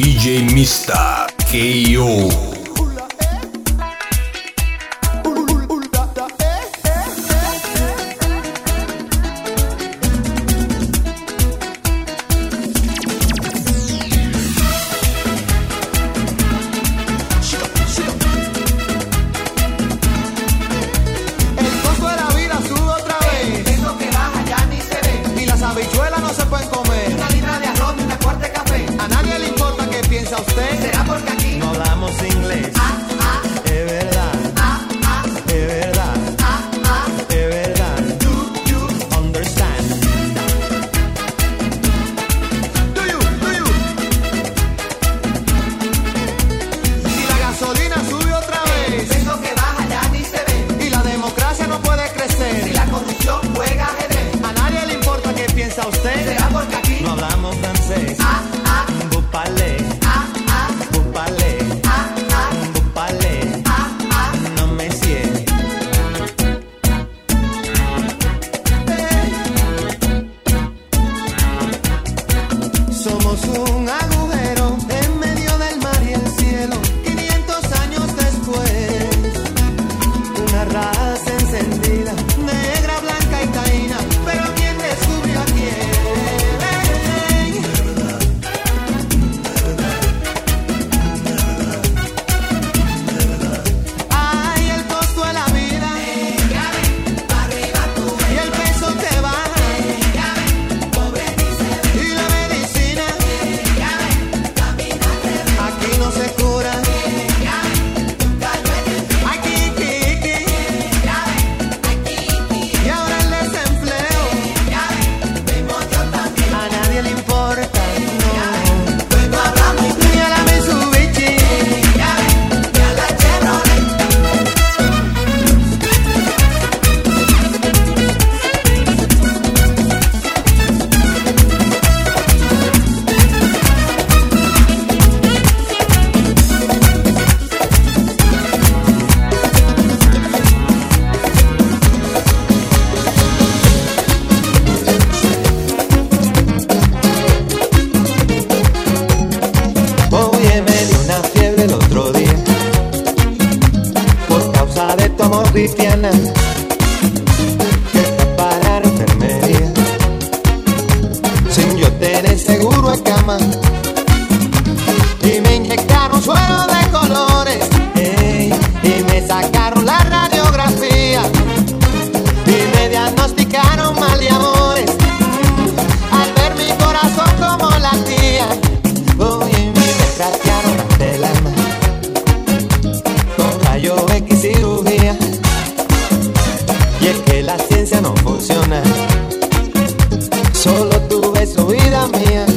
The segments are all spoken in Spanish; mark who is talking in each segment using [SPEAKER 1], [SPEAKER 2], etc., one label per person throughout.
[SPEAKER 1] DJ Mista KO.
[SPEAKER 2] Ay, negra, mira, búscate un carrete. meia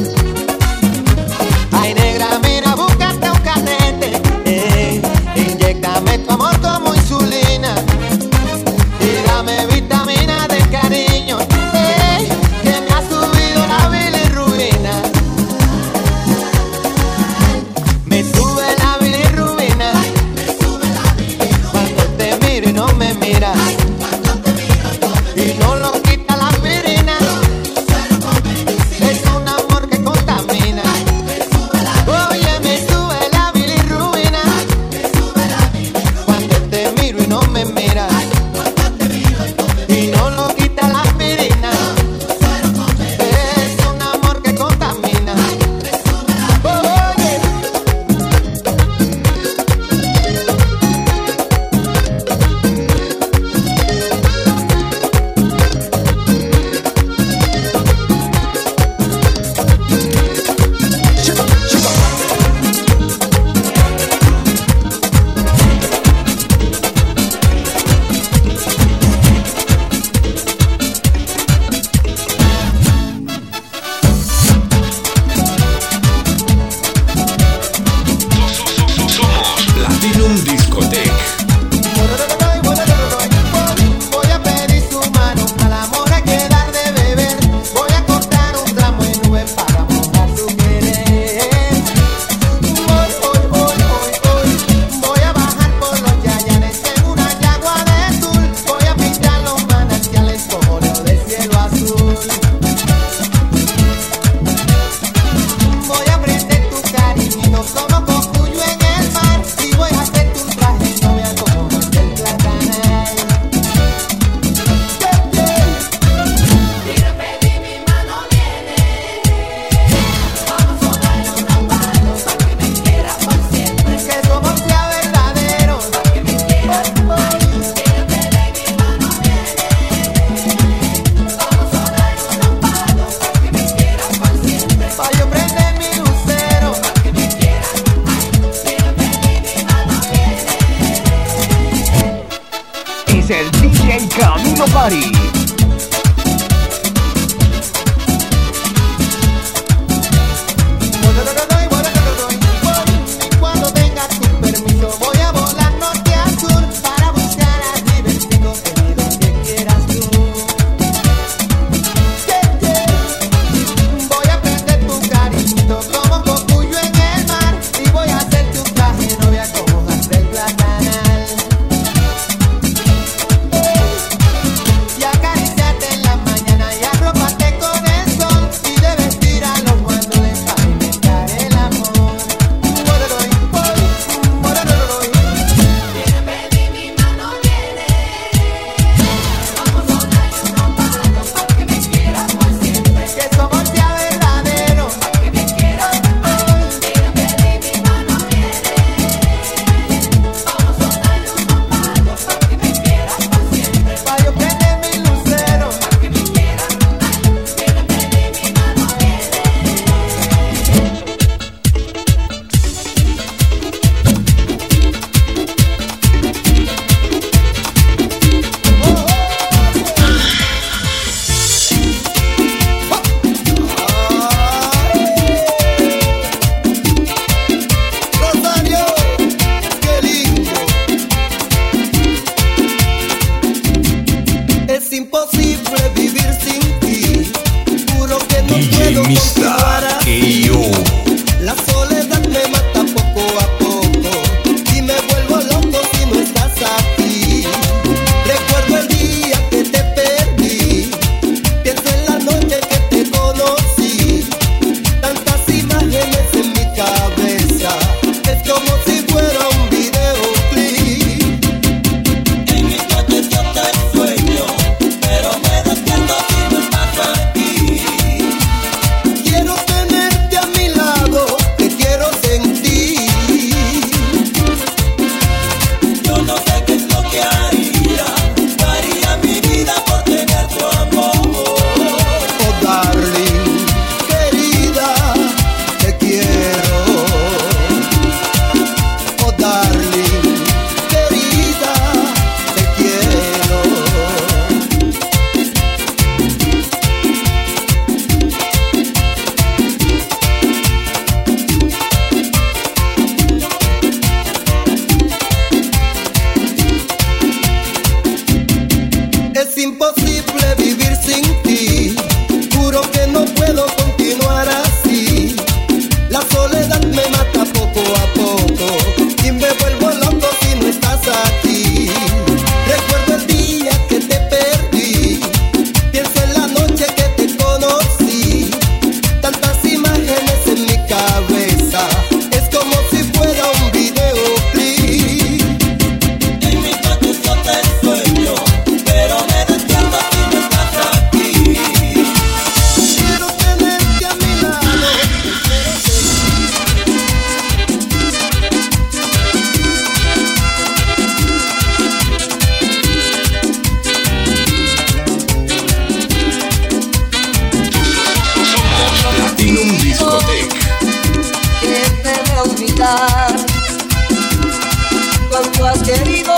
[SPEAKER 3] Cuando has querido,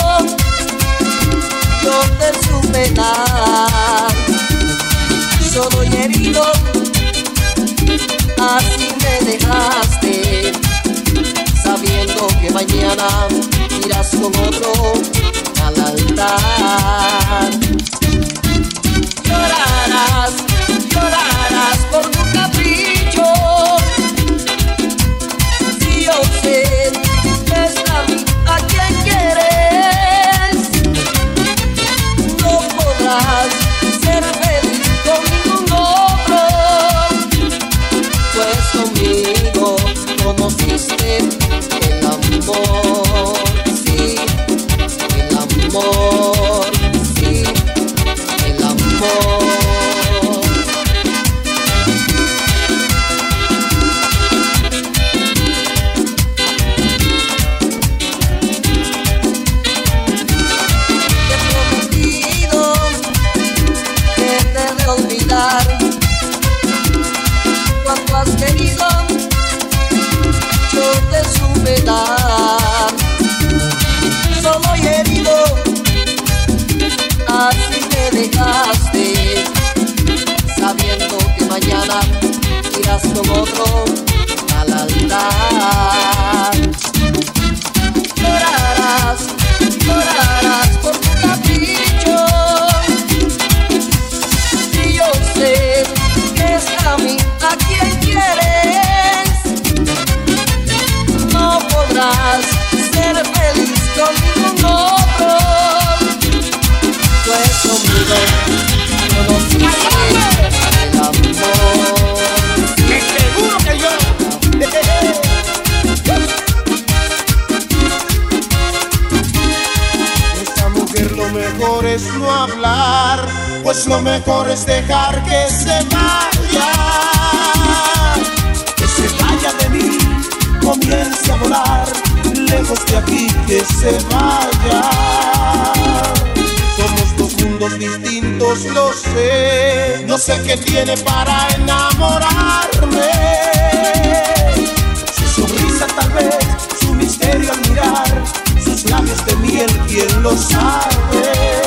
[SPEAKER 3] yo te supe dar. Yo doy herido, así me dejaste, sabiendo que mañana irás con otro al altar. Llorarás, llorarás. días otro al altar. Llorarás, llorarás por tu capricho. Y yo sé que es a mí a quien quieres. No podrás ser feliz con ningún otro. Pues conmigo, yo no sé.
[SPEAKER 4] Lo mejor es dejar que se vaya, que se vaya de mí, comience a volar, lejos de aquí, que se vaya. Somos dos mundos distintos, lo sé, no sé qué tiene para enamorarme. Su sonrisa tal vez, su misterio al mirar, sus labios de miel, quién lo sabe.